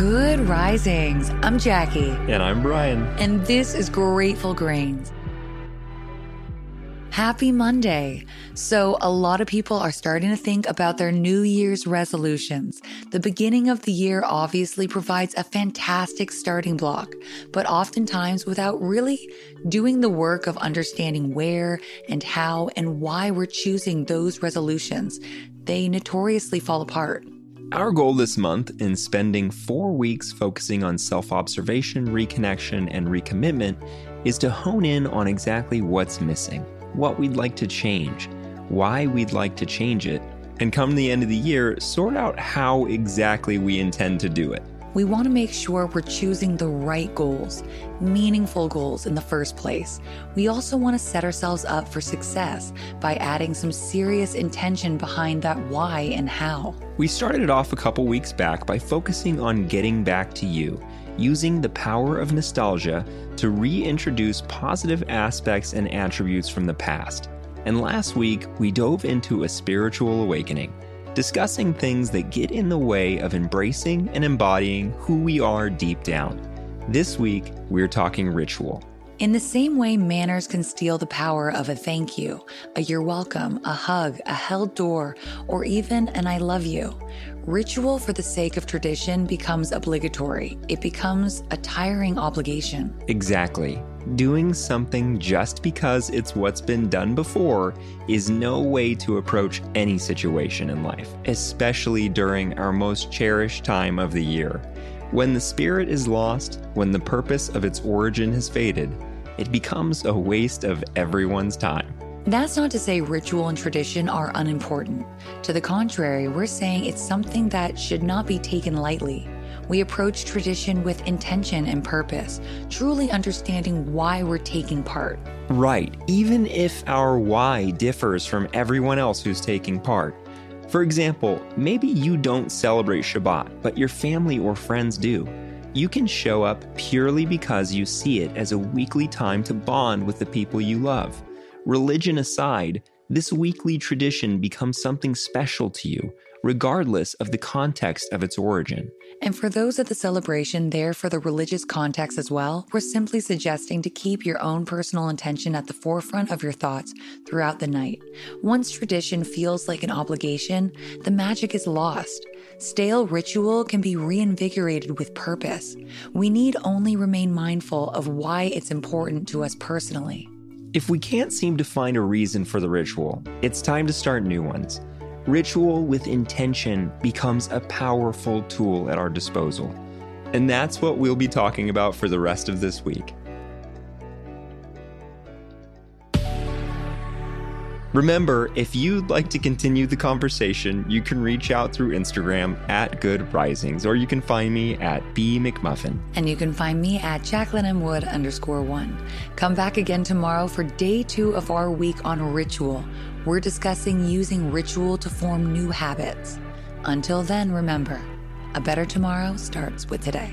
Good risings. I'm Jackie. And I'm Bryan. And this is Grateful Grains. Happy Monday. So, a lot of people are starting to think about their New Year's resolutions. The beginning of the year obviously provides a fantastic starting block, but oftentimes without really doing the work of understanding where and how and why we're choosing those resolutions, they notoriously fall apart. Our goal this month in spending four weeks focusing on self observation, reconnection, and recommitment is to hone in on exactly what's missing, what we'd like to change, why we'd like to change it, and come the end of the year, sort out how exactly we intend to do it. We want to make sure we're choosing the right goals, meaningful goals in the first place. We also want to set ourselves up for success by adding some serious intention behind that why and how. We started it off a couple weeks back by focusing on getting back to you, using the power of nostalgia to reintroduce positive aspects and attributes from the past. And last week, we dove into a spiritual awakening discussing things that get in the way of embracing and embodying who we are deep down. This week, we're talking ritual. In the same way, manners can steal the power of a thank you, a you're welcome, a hug, a held door, or even an I love you. Ritual for the sake of tradition becomes obligatory. It becomes a tiring obligation. Exactly. Doing something just because it's what's been done before is no way to approach any situation in life, especially during our most cherished time of the year. When the spirit is lost, when the purpose of its origin has faded, it becomes a waste of everyone's time. That's not to say ritual and tradition are unimportant. To the contrary, we're saying it's something that should not be taken lightly. We approach tradition with intention and purpose, truly understanding why we're taking part. Right, even if our why differs from everyone else who's taking part. For example, maybe you don't celebrate Shabbat, but your family or friends do. You can show up purely because you see it as a weekly time to bond with the people you love. Religion aside, this weekly tradition becomes something special to you, regardless of the context of its origin. And for those at the celebration there for the religious context as well, we're simply suggesting to keep your own personal intention at the forefront of your thoughts throughout the night. Once tradition feels like an obligation, the magic is lost. Stale ritual can be reinvigorated with purpose. We need only remain mindful of why it's important to us personally. If we can't seem to find a reason for the ritual, it's time to start new ones. Ritual with intention becomes a powerful tool at our disposal. And that's what we'll be talking about for the rest of this week. Remember, if you'd like to continue the conversation, you can reach out through Instagram at Good Risings, or you can find me at B McMullin. And you can find me at Jacqueline M. Wood underscore one. Come back again tomorrow for day two of our week on ritual. We're discussing using ritual to form new habits. Until then, remember, a better tomorrow starts with today.